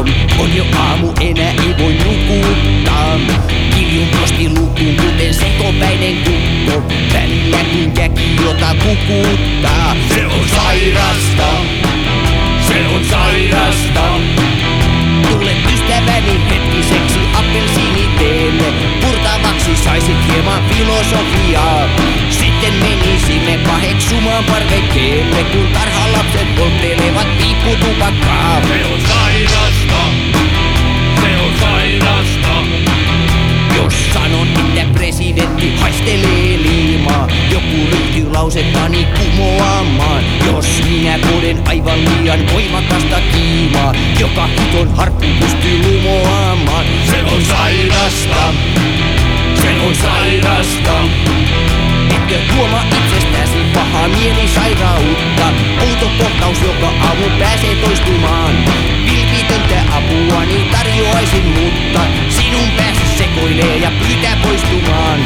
on. On jo aamu, enää ei voi nukuttaa. Kiljun postiluku, kuten sekopäinen kukko. Välillä kun käki, jota kukuttaa. Se on sairasta, se on sairasta. Tule ystäväni hetkiseksi appelsiiniteelle. Purtavaksi saisit hieman filosofiaa. Sitten menisimme paheksumaan parvekkeelle, kun tarhalapset polttelevat piipputuja. lausettani kumoamaan Jos minä koden aivan liian voimakasta kiimaa Joka hiton harppu pystyy lumoamaan. Se on sairasta, se on sairasta. Etkö huoma itsestäsi paha mieli sairautta? Outo kohtaus joka aamu pääsee toistumaan. Vilpitöntä apuani tarjoaisin mutta Sinun päässä sekoilee ja pyytää poistumaan.